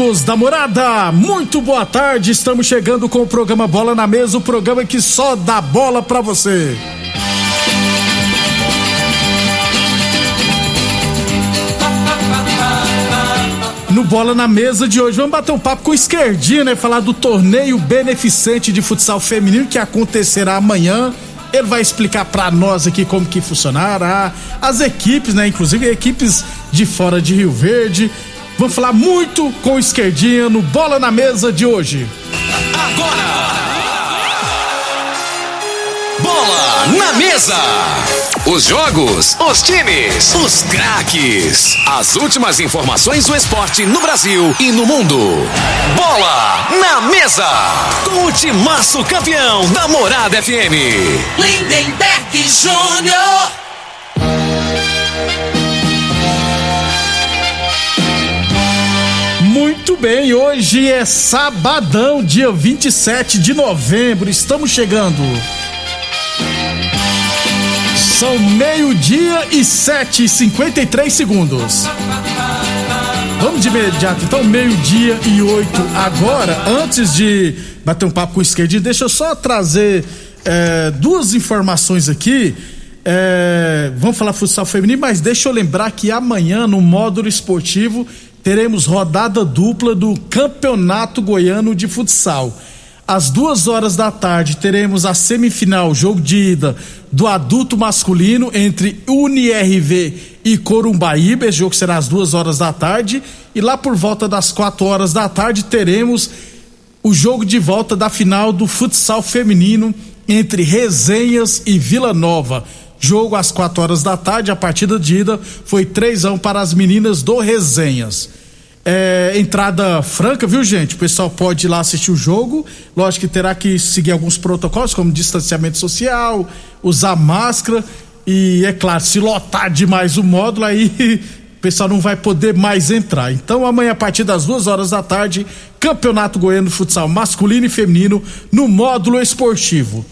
Amigos da morada, muito boa tarde. Estamos chegando com o programa Bola na Mesa o programa que só dá bola pra você. No Bola na Mesa de hoje, vamos bater um papo com o Esquerdinha, né? Falar do torneio beneficente de futsal feminino que acontecerá amanhã. Ele vai explicar para nós aqui como que funcionará, as equipes, né? Inclusive equipes de fora de Rio Verde. Vamos falar muito com o Esquerdinha no Bola na Mesa de hoje. Agora! Bola na Mesa! Os jogos, os times, os craques. As últimas informações do esporte no Brasil e no mundo. Bola na Mesa! Com o timaço campeão da Morada FM. Lindenberg Júnior. Muito bem, hoje é sabadão, dia 27 de novembro. Estamos chegando. São meio-dia e sete e cinquenta e três segundos. Vamos de imediato, então, meio-dia e oito agora. Antes de bater um papo com o esquerdinho, deixa eu só trazer é, duas informações aqui. É, vamos falar futsal feminino, mas deixa eu lembrar que amanhã, no módulo esportivo, teremos rodada dupla do Campeonato Goiano de Futsal. Às duas horas da tarde teremos a semifinal, jogo de ida do adulto masculino entre UniRV e Corumbaíba. Esse jogo será às duas horas da tarde. E lá por volta das quatro horas da tarde teremos o jogo de volta da final do futsal feminino entre Resenhas e Vila Nova. Jogo às quatro horas da tarde, a partida de ida foi 3 a 1 para as meninas do Resenhas. É, entrada franca, viu, gente? O pessoal pode ir lá assistir o jogo. Lógico que terá que seguir alguns protocolos, como distanciamento social, usar máscara. E é claro, se lotar demais o módulo, aí o pessoal não vai poder mais entrar. Então, amanhã, a partir das duas horas da tarde, Campeonato Goiano Futsal Masculino e Feminino no módulo esportivo.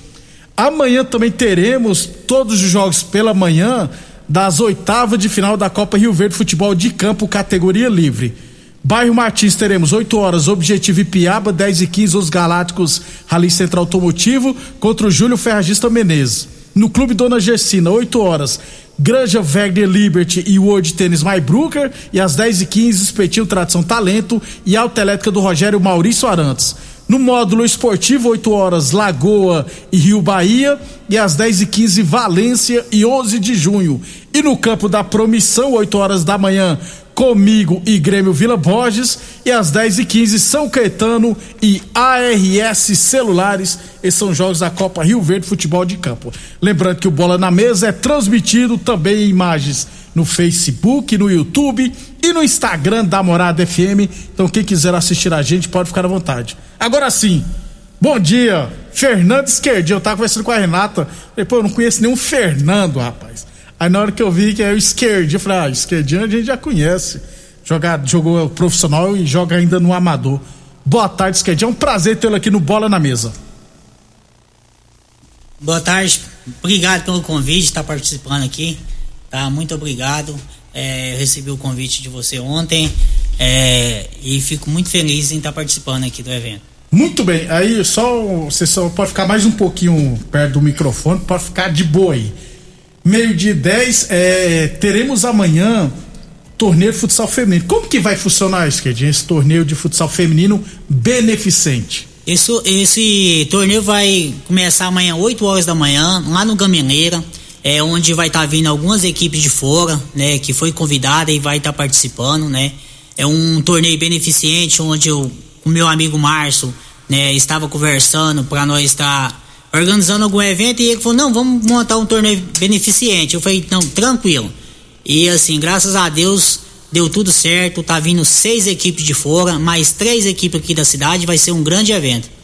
Amanhã também teremos todos os jogos pela manhã das oitavas de final da Copa Rio Verde Futebol de Campo, categoria livre. Bairro Martins teremos 8 horas, Objetivo Ipiaba, 10 e 15 os Galácticos Rally Central Automotivo contra o Júlio Ferragista Menezes. No Clube Dona Gersina, 8 horas, Granja Wagner Liberty e World Tênis Maybrucker e às 10 e 15 Espetinho Tradição Talento e Alta Elétrica do Rogério Maurício Arantes. No módulo esportivo, 8 horas, Lagoa e Rio Bahia. E às 10 e 15 Valência e 11 de junho. E no campo da Promissão, 8 horas da manhã, comigo e Grêmio Vila Borges. E às 10 e 15 São Caetano e ARS Celulares. Esses são jogos da Copa Rio Verde Futebol de Campo. Lembrando que o Bola na Mesa é transmitido também em imagens no Facebook, no YouTube e no Instagram da Morada FM. Então, quem quiser assistir a gente pode ficar à vontade. Agora sim, bom dia, Fernando Esquerdinho. Eu tava conversando com a Renata. Falei, pô, eu não conheço nenhum Fernando, rapaz. Aí na hora que eu vi que é o Esquerdinho, eu falei, ah, Esquerdinho a gente já conhece. Joga, jogou profissional e joga ainda no amador. Boa tarde, Esquerdinho. É um prazer tê-lo aqui no Bola na Mesa. Boa tarde, obrigado pelo convite, estar tá participando aqui. Tá, muito obrigado. É, eu recebi o convite de você ontem é, e fico muito feliz em estar participando aqui do evento. Muito bem, aí só você só pode ficar mais um pouquinho perto do microfone para ficar de boa aí. Meio de 10, é, teremos amanhã torneio de futsal feminino. Como que vai funcionar, Esquerdinha, esse torneio de futsal feminino beneficente? Esse, esse torneio vai começar amanhã, 8 horas da manhã, lá no Gameleira. É onde vai estar tá vindo algumas equipes de fora, né? Que foi convidada e vai estar tá participando, né? É um torneio beneficente onde eu, o meu amigo Márcio, né? Estava conversando para nós estar tá organizando algum evento e ele falou, não, vamos montar um torneio beneficente. Eu falei, não, tranquilo. E assim, graças a Deus deu tudo certo, tá vindo seis equipes de fora, mais três equipes aqui da cidade, vai ser um grande evento.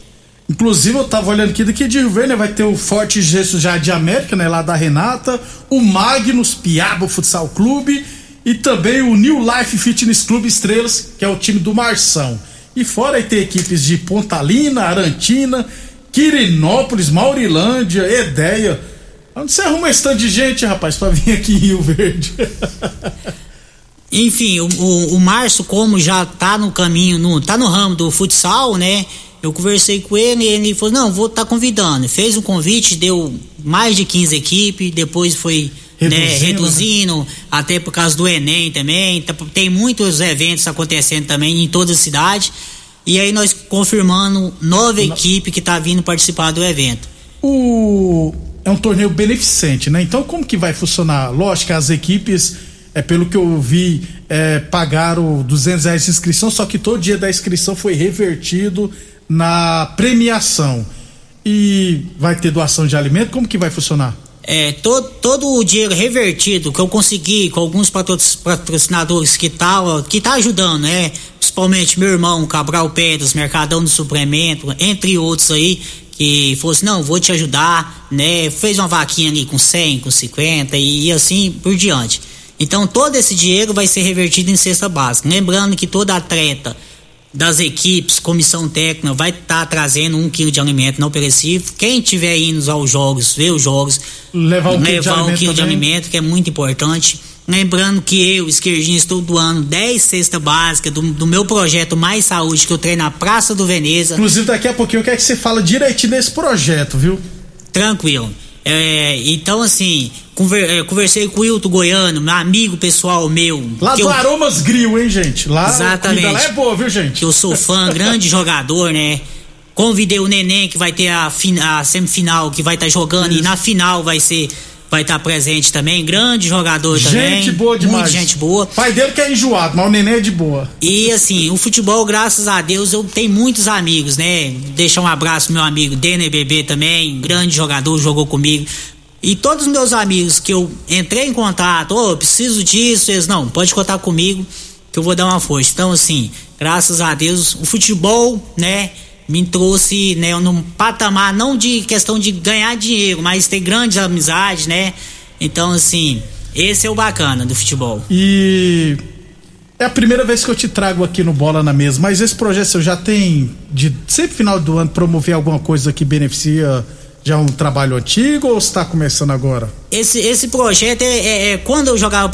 Inclusive, eu tava olhando aqui daqui de Rio Verde, né, vai ter o Forte Gesso de América, né, lá da Renata, o Magnus Piaba Futsal Clube e também o New Life Fitness Clube Estrelas, que é o time do Marção. E fora aí tem equipes de Pontalina, Arantina, Quirinópolis, Maurilândia, Edeia. Onde você arruma esse tanto de gente, rapaz, pra vir aqui em Rio Verde? Enfim, o, o, o Márcio, como já tá no caminho, no, tá no ramo do futsal, né? Eu conversei com ele e ele falou: não, vou estar tá convidando. Fez um convite, deu mais de 15 equipes, depois foi reduzindo, né, reduzindo né? até por causa do Enem também. Tá, tem muitos eventos acontecendo também em toda a cidade. E aí nós confirmando nova equipe que está vindo participar do evento. O é um torneio beneficente, né? Então como que vai funcionar? Lógico que as equipes é pelo que eu vi, é, pagaram 200 reais de inscrição, só que todo dia da inscrição foi revertido na premiação. E vai ter doação de alimento? Como que vai funcionar? É, todo, todo o dinheiro revertido que eu consegui com alguns patrocinadores que tá, que tá ajudando, né? Principalmente meu irmão Cabral Pedras, Mercadão do Suplemento, entre outros aí, que fosse, não, vou te ajudar, né? Fez uma vaquinha ali com 100, com 50 e, e assim por diante. Então todo esse dinheiro vai ser revertido em cesta básica. Lembrando que toda atleta das equipes, comissão técnica, vai estar tá trazendo um quilo de alimento não perecível. Quem tiver indo aos jogos, ver os jogos, levar um, levar quilo, de, um quilo de alimento, que é muito importante. Lembrando que eu, esquerdinho, estou doando 10 cestas básicas do, do, meu projeto Mais Saúde, que eu treino na Praça do Veneza. Inclusive, daqui a pouquinho eu quero que você fala direitinho desse projeto, viu? Tranquilo. É, então, assim, conver, é, conversei com o Wilton Goiano, meu amigo pessoal meu. Lá do Aromas Grill, hein, gente? Lá, exatamente. Lá é boa, viu, gente? Que eu sou fã, grande jogador, né? Convidei o Neném, que vai ter a, a semifinal, que vai estar tá jogando, Isso. e na final vai ser vai estar tá presente também, grande jogador gente também. Gente boa demais. Muita gente boa. Pai dele que é enjoado, mas o neném é de boa. E assim, o futebol, graças a Deus, eu tenho muitos amigos, né? Deixar um abraço pro meu amigo Denner Bebê também, grande jogador, jogou comigo. E todos os meus amigos que eu entrei em contato, ô, oh, preciso disso, eles, não, pode contar comigo que eu vou dar uma força. Então, assim, graças a Deus, o futebol, né, me trouxe né, num patamar não de questão de ganhar dinheiro, mas ter grandes amizades, né? Então, assim, esse é o bacana do futebol. E é a primeira vez que eu te trago aqui no Bola na Mesa, mas esse projeto você já tem de sempre final do ano promover alguma coisa que beneficia já um trabalho antigo ou está começando agora? Esse, esse projeto é, é, é quando eu jogava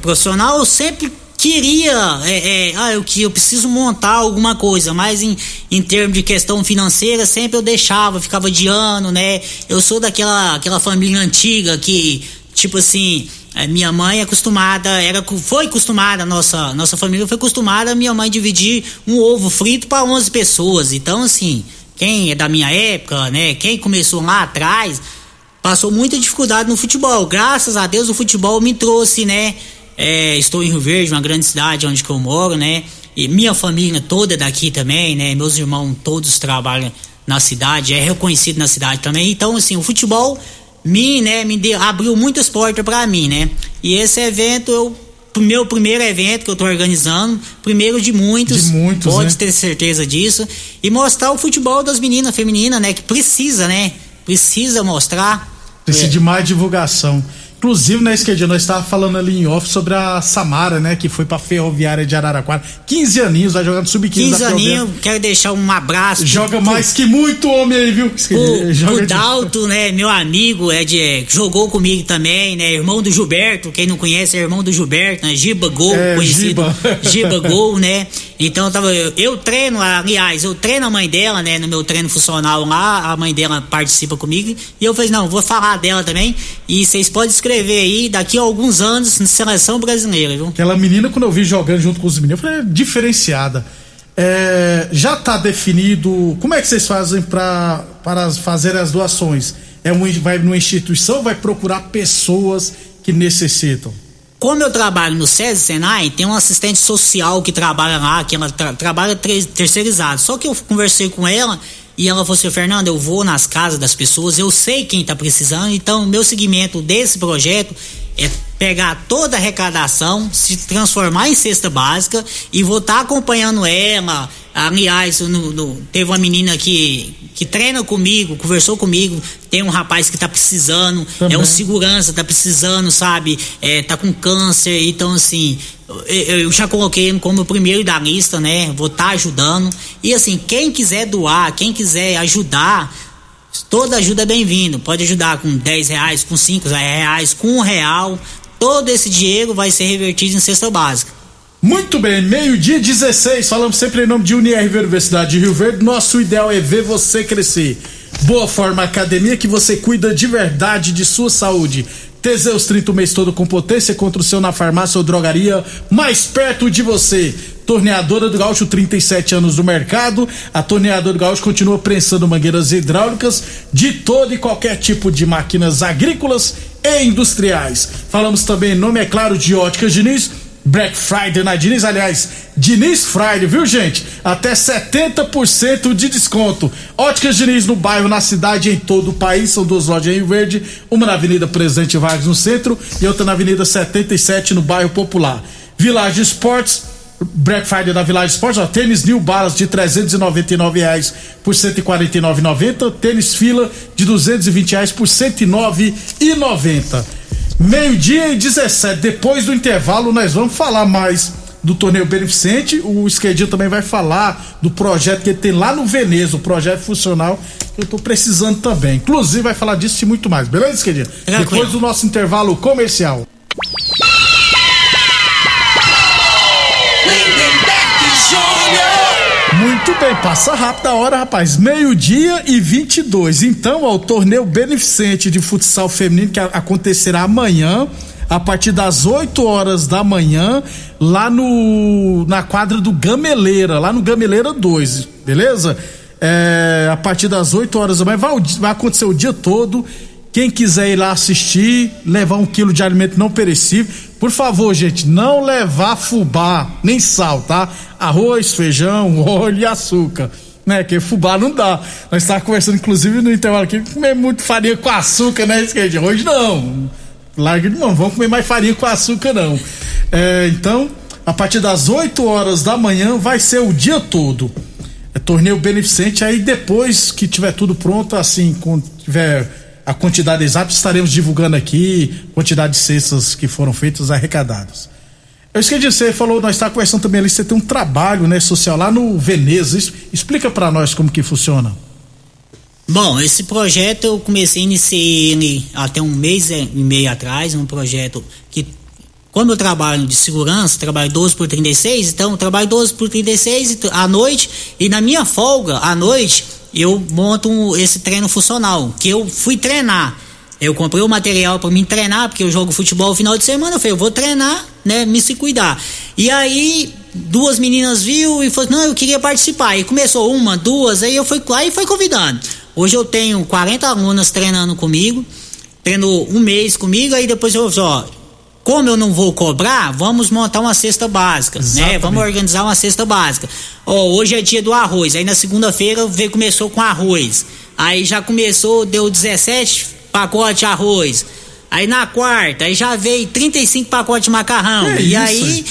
profissional, eu sempre queria, é, é, ah, eu, eu preciso montar alguma coisa, mas em, em termos de questão financeira, sempre eu deixava, ficava de ano, né? Eu sou daquela aquela família antiga que, tipo assim, é, minha mãe é acostumada, era, foi acostumada, nossa, nossa família foi acostumada, minha mãe dividir um ovo frito para 11 pessoas. Então, assim, quem é da minha época, né? Quem começou lá atrás, passou muita dificuldade no futebol. Graças a Deus o futebol me trouxe, né? É, estou em Rio Verde, uma grande cidade onde eu moro, né? E minha família toda é daqui também, né? Meus irmãos todos trabalham na cidade, é reconhecido na cidade também. Então, assim, o futebol me, né, me deu, abriu muitas portas para mim, né? E esse evento eu meu primeiro evento que eu tô organizando, primeiro de muitos, de muitos pode né? ter certeza disso, e mostrar o futebol das meninas femininas, né, que precisa, né? Precisa mostrar. Precisa é. de mais divulgação. Inclusive, né, Esquerdinha, nós estávamos falando ali em off sobre a Samara, né, que foi pra Ferroviária de Araraquara. 15 aninhos, vai jogando sub-15 15 aninhos, quero deixar um abraço. Joga pro, mais que muito homem aí, viu? O, Joga o Dalto, né, meu amigo, é de, é, jogou comigo também, né, irmão do Gilberto, quem não conhece é irmão do Gilberto, né, Giba Gol, é, conhecido. Giba. Giba Gol, né. Então eu tava, eu, eu, treino, aliás, eu treino a mãe dela, né, no meu treino funcional lá, a mãe dela participa comigo, e eu falei, não, vou falar dela também, e vocês podem escrever aí daqui a alguns anos na seleção brasileira, viu? Aquela menina, quando eu vi jogando junto com os meninos, eu falei, é diferenciada. É, já está definido, como é que vocês fazem para fazer as doações? É um, vai numa instituição, vai procurar pessoas que necessitam. Como eu trabalho no SESI Senai, tem uma assistente social que trabalha lá, que ela tra trabalha terceirizado. Só que eu conversei com ela e ela falou assim, Fernando, eu vou nas casas das pessoas, eu sei quem está precisando, então meu segmento desse projeto é pegar toda a arrecadação, se transformar em cesta básica e vou estar tá acompanhando ela. Aliás, no, no, teve uma menina que, que treina comigo, conversou comigo. Tem um rapaz que está precisando, Também. é um segurança, está precisando, sabe? É, tá com câncer, então assim, eu, eu já coloquei ele como o primeiro da lista, né? Vou estar tá ajudando. E assim, quem quiser doar, quem quiser ajudar, toda ajuda é bem-vindo. Pode ajudar com 10 reais, com 5 reais, com um real todo esse dinheiro vai ser revertido em cesta básica. Muito bem, meio-dia 16, falamos sempre em nome de UniRV Universidade de Rio Verde. Nosso ideal é ver você crescer. Boa Forma Academia que você cuida de verdade de sua saúde. Teseus 30 o mês todo com potência contra o seu na farmácia ou drogaria mais perto de você. Torneadora do Gaúcho, 37 anos no mercado. A Torneadora do Gaúcho continua prensando mangueiras hidráulicas de todo e qualquer tipo de máquinas agrícolas e industriais. Falamos também, nome é claro, de Óticas Diniz. Black Friday na Diniz, aliás, Diniz Friday, viu gente? Até 70% de desconto. Óticas Diniz no bairro, na cidade, em todo o país. São duas lojas em Rio Verde, uma na Avenida Presidente Vargas no centro e outra na Avenida 77 no bairro Popular. Village Esportes Black Friday da Village Sports, ó, tênis New Balance de 399 reais por 149,90, tênis fila de 220 reais por 109,90. Meio-dia e 17, depois do intervalo nós vamos falar mais do torneio beneficente, o Esquerdinho também vai falar do projeto que ele tem lá no Veneza, o projeto funcional que eu tô precisando também. Inclusive vai falar disso e muito mais, beleza, Esquerdinho? Depois do nosso intervalo comercial. Muito bem, passa rápido a hora, rapaz. Meio-dia e 22. Então, ó, o torneio beneficente de futsal feminino que acontecerá amanhã, a partir das 8 horas da manhã, lá no na quadra do Gameleira, lá no Gameleira 2, beleza? É, a partir das 8 horas da manhã, vai, vai acontecer o dia todo. Quem quiser ir lá assistir, levar um quilo de alimento não perecível, por favor, gente, não levar fubá, nem sal, tá? Arroz, feijão, óleo e açúcar. Né, que fubá não dá. Nós estávamos conversando, inclusive, no intervalo aqui, comer muito farinha com açúcar, né, Esquerdinha? Hoje não. Larga de mão, vamos comer mais farinha com açúcar, não. É, então, a partir das 8 horas da manhã vai ser o dia todo. É torneio beneficente, aí depois que tiver tudo pronto, assim, quando tiver a quantidade exata estaremos divulgando aqui, quantidade de cestas que foram feitas, arrecadadas. Eu esqueci de você falou, nós está conversando também ali, você tem um trabalho, né, social lá no Veneza. Explica para nós como que funciona. Bom, esse projeto eu comecei a iniciar ele até um mês e meio atrás, um projeto que como eu trabalho de segurança, trabalho 12 por 36, então eu trabalho 12 por 36 à noite e na minha folga à noite eu monto esse treino funcional, que eu fui treinar. Eu comprei o material para me treinar, porque eu jogo futebol no final de semana. Eu falei, eu vou treinar, né? Me se cuidar. E aí, duas meninas viu e falou, não, eu queria participar. E começou uma, duas, aí eu fui lá e foi convidando. Hoje eu tenho 40 alunas treinando comigo, treinou um mês comigo, aí depois eu, ó, como eu não vou cobrar, vamos montar uma cesta básica, né? Exatamente. né? Vamos organizar uma cesta básica. Oh, hoje é dia do arroz. Aí na segunda-feira veio começou com arroz. Aí já começou, deu 17 pacotes de arroz. Aí na quarta, aí já veio 35 pacotes de macarrão. É e isso? aí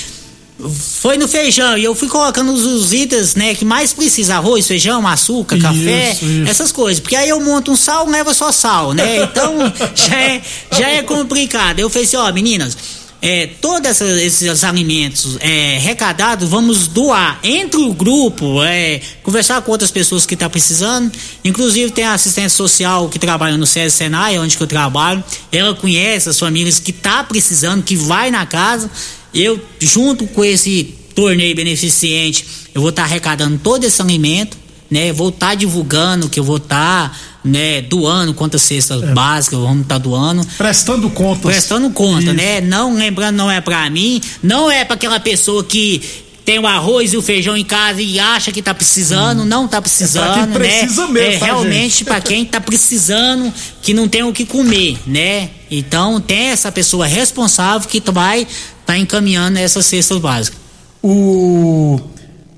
foi no feijão e eu fui colocando os, os itens, né, que mais precisa, arroz, feijão, açúcar, isso, café, isso. essas coisas. Porque aí eu monto um sal, leva só sal, né? Então já é, já é complicado. Eu falei assim, ó, meninas, é, todos esses alimentos é, recadados vamos doar entre o grupo, é, conversar com outras pessoas que estão tá precisando. Inclusive tem a assistente social que trabalha no SESI Senai, onde que eu trabalho. Ela conhece as famílias que tá precisando, que vai na casa. Eu, junto com esse torneio beneficente, eu vou estar tá arrecadando todo esse alimento, né? Vou estar tá divulgando que eu vou estar, tá, né, doando quantas cestas é. básicas vamos estar tá doando. Prestando contas. Prestando conta, Isso. né? Não lembrando, não é para mim, não é para aquela pessoa que tem o arroz e o feijão em casa e acha que tá precisando, hum. não tá precisando, é pra quem né? Precisa mesmo, é tá, realmente para quem tá precisando, que não tem o que comer, né? Então tem essa pessoa responsável que vai tá encaminhando essas cestas básicas. O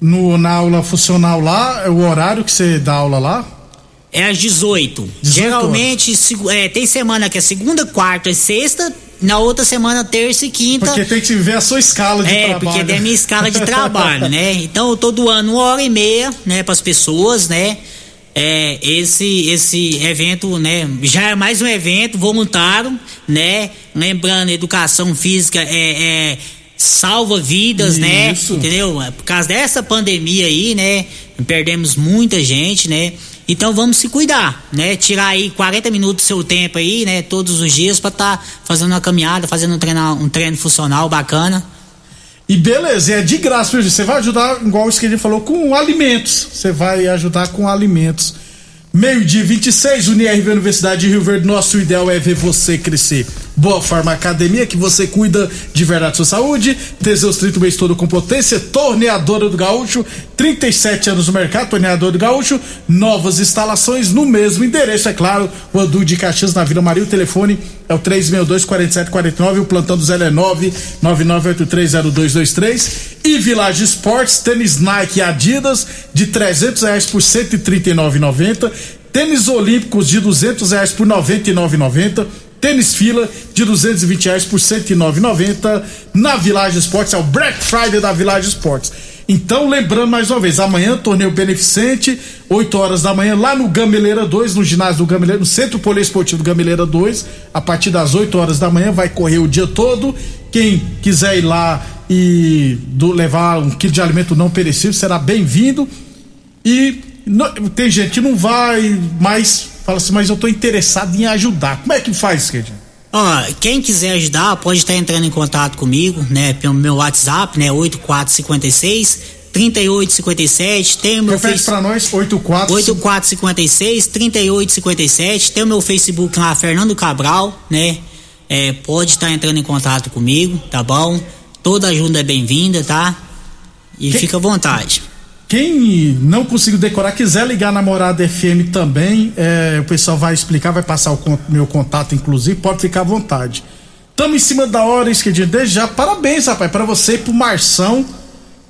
no, na aula funcional lá, é o horário que você dá aula lá? É às 18. 18 Geralmente é, tem semana que é segunda, quarta e sexta, na outra semana, terça e quinta. Porque tem que ver a sua escala de é, trabalho. É, porque tem a minha escala de trabalho, né? Então eu tô doando uma hora e meia, né, para as pessoas, né? É, esse esse evento, né, já é mais um evento voluntário, né? Lembrando, educação física é, é salva vidas, né? Isso. né? Entendeu? Por causa dessa pandemia aí, né? Perdemos muita gente, né? Então vamos se cuidar, né? Tirar aí 40 minutos do seu tempo aí, né? Todos os dias para estar tá fazendo uma caminhada, fazendo um treino, um treino funcional bacana. E beleza, é de graça, você vai ajudar, igual o que falou, com alimentos. Você vai ajudar com alimentos. Meio-dia 26, UniRV Universidade de Rio Verde. Nosso ideal é ver você crescer. Boa Forma Academia, que você cuida de verdade sua saúde. Teseus 30 mês todo com potência. Torneadora do Gaúcho, 37 anos no mercado. Torneadora do Gaúcho, novas instalações no mesmo endereço, é claro. O Andu de Caxias na Vila Maria. O telefone é o 362-4749. O plantão do Zé é 999830223. E Village Esportes, tênis Nike Adidas de 300 reais por 139,90. Tênis Olímpicos de 200 reais por 99,90 Tênis fila de 220 reais por 109,90 na Village Esportes. É o Black Friday da Village Esportes. Então, lembrando mais uma vez, amanhã, torneio beneficente, 8 horas da manhã, lá no Gameleira 2, no ginásio do Gameleira, no Centro Poliesportivo Gameleira 2, a partir das 8 horas da manhã, vai correr o dia todo. Quem quiser ir lá e do, levar um quilo de alimento não perecível será bem-vindo. E tem gente que não vai, mas fala assim, mas eu tô interessado em ajudar. Como é que faz, Kedinho? Ó, quem quiser ajudar pode estar entrando em contato comigo, né, pelo meu WhatsApp, né, 8456 3857, tem o meu Repete face... pra nós, 84 8456 3857, tem o meu Facebook lá, Fernando Cabral, né? É, pode estar entrando em contato comigo, tá bom? Toda ajuda é bem-vinda, tá? E que... fica à vontade. Quem não conseguiu decorar, quiser ligar na Morada FM também, é, o pessoal vai explicar, vai passar o meu contato, inclusive, pode ficar à vontade. Estamos em cima da hora, Esquedinho. Desde já, parabéns, rapaz, para você e pro Marção,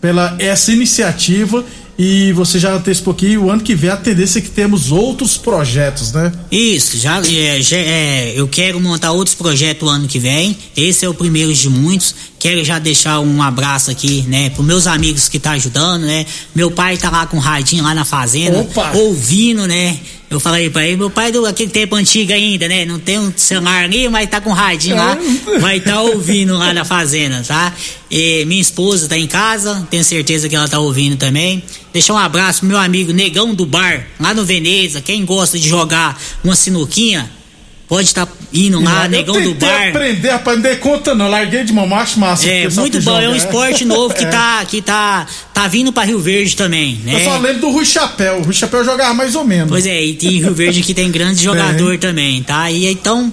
pela essa iniciativa e você já antecipou aqui, o ano que vem a tendência é que temos outros projetos, né? Isso, já, é, já é, eu quero montar outros projetos o ano que vem. Esse é o primeiro de muitos. Quero já deixar um abraço aqui, né, pros meus amigos que tá ajudando, né? Meu pai tá lá com o radinho lá na fazenda, Opa. ouvindo, né? Eu falei pra ele, meu pai do aquele tempo antigo ainda, né? Não tem um celular ali, mas tá com um radinho lá, é. vai estar tá ouvindo lá na fazenda, tá? E minha esposa tá em casa, tenho certeza que ela tá ouvindo também. Deixar um abraço pro meu amigo Negão do Bar, lá no Veneza. Quem gosta de jogar uma sinuquinha, pode estar tá indo lá, negão do bar. aprender, aprender conta não, larguei de mão, macho massa. É, muito bom, joga, é um esporte novo que, é. tá, que tá, tá vindo pra Rio Verde também, né? Eu só lembro do Rui Chapéu, o Rui Chapéu jogava mais ou menos. Pois é, e tem Rio Verde que tem grandes jogadores também, tá? E então,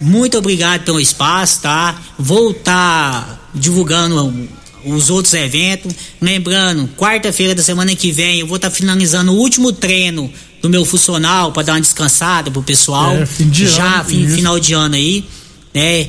muito obrigado pelo espaço, tá? Vou estar tá divulgando os outros eventos. Lembrando, quarta-feira da semana que vem eu vou estar tá finalizando o último treino do meu funcional para dar uma descansada pro pessoal. É, fim de já ano, fim, final de ano aí, né?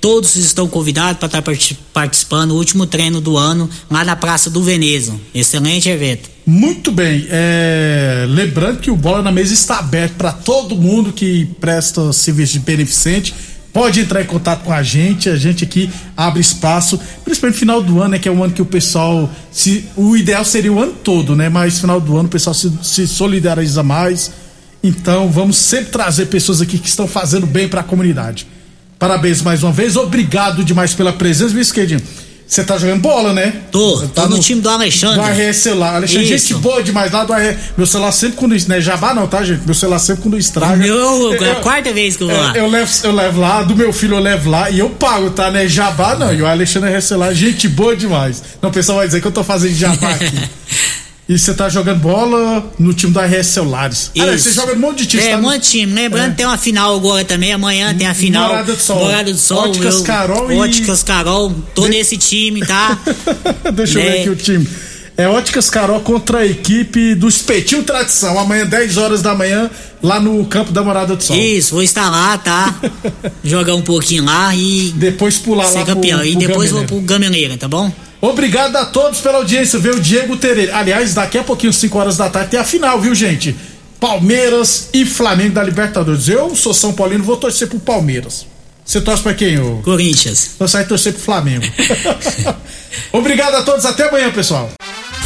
Todos estão convidados para estar tá participando do último treino do ano lá na Praça do Veneza. Excelente evento. Muito bem. É... Lembrando que o Bola na Mesa está aberto para todo mundo que presta serviço de beneficente pode entrar em contato com a gente, a gente aqui abre espaço, principalmente no final do ano, né, que é um ano que o pessoal se o ideal seria o ano todo, né, mas final do ano o pessoal se, se solidariza mais. Então, vamos sempre trazer pessoas aqui que estão fazendo bem para a comunidade. Parabéns mais uma vez, obrigado demais pela presença, viu, Esquerdinho? Você tá jogando bola, né? Tô, tá tô no, no, time do Alexandre. Do RS celular. Alexandre, Isso. gente boa demais lá do RS. Meu celular sempre quando. Não é jabá, não, tá, gente? Meu celular sempre quando estraga. Meu, é a quarta vez que eu vou é, lá. Eu levo, eu levo lá, do meu filho eu levo lá e eu pago, tá? Não é jabá, não. E o Alexandre RS celular, gente boa demais. Não, o pessoal vai dizer que eu tô fazendo jabá aqui. E você tá jogando bola no time da RS Celulares. Isso. Aliás, você joga um monte de time. É, tá um monte de time. Lembrando, É. tem uma final agora também. Amanhã tem a final. Morada do Sol. Morada do Sol. Óticas eu- Carol e- Óticas Carol. Tô De- nesse time, tá? Deixa eu ver Né? aqui o time. É Óticas Carol contra a equipe do Espetinho Tradição. Amanhã, 10 horas da manhã, lá no campo da Morada do Sol. Isso, vou estar lá, tá? Jogar um pouquinho lá e Depois pular lá ser pro, campeão. e pro depois vou pro Gameleira, tá bom? Obrigado a todos pela audiência, viu? Diego Tereira. Aliás, daqui a pouquinho, 5 horas da tarde, tem a final, viu, gente? Palmeiras e Flamengo da Libertadores. Eu sou São Paulino, vou torcer pro Palmeiras. Você torce pra quem, ô? Corinthians. Eu saio torcer pro Flamengo. Obrigado a todos, até amanhã, pessoal.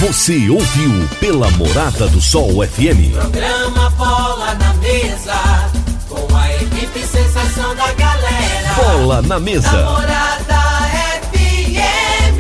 Você ouviu pela Morada do Sol FM. Programa Bola na Mesa, com a equipe sensação da galera. Bola na mesa.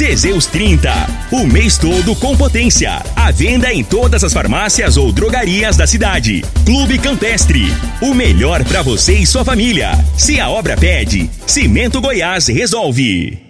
Teseus 30, o mês todo com potência. A venda em todas as farmácias ou drogarias da cidade. Clube Campestre, o melhor pra você e sua família. Se a obra pede, Cimento Goiás resolve.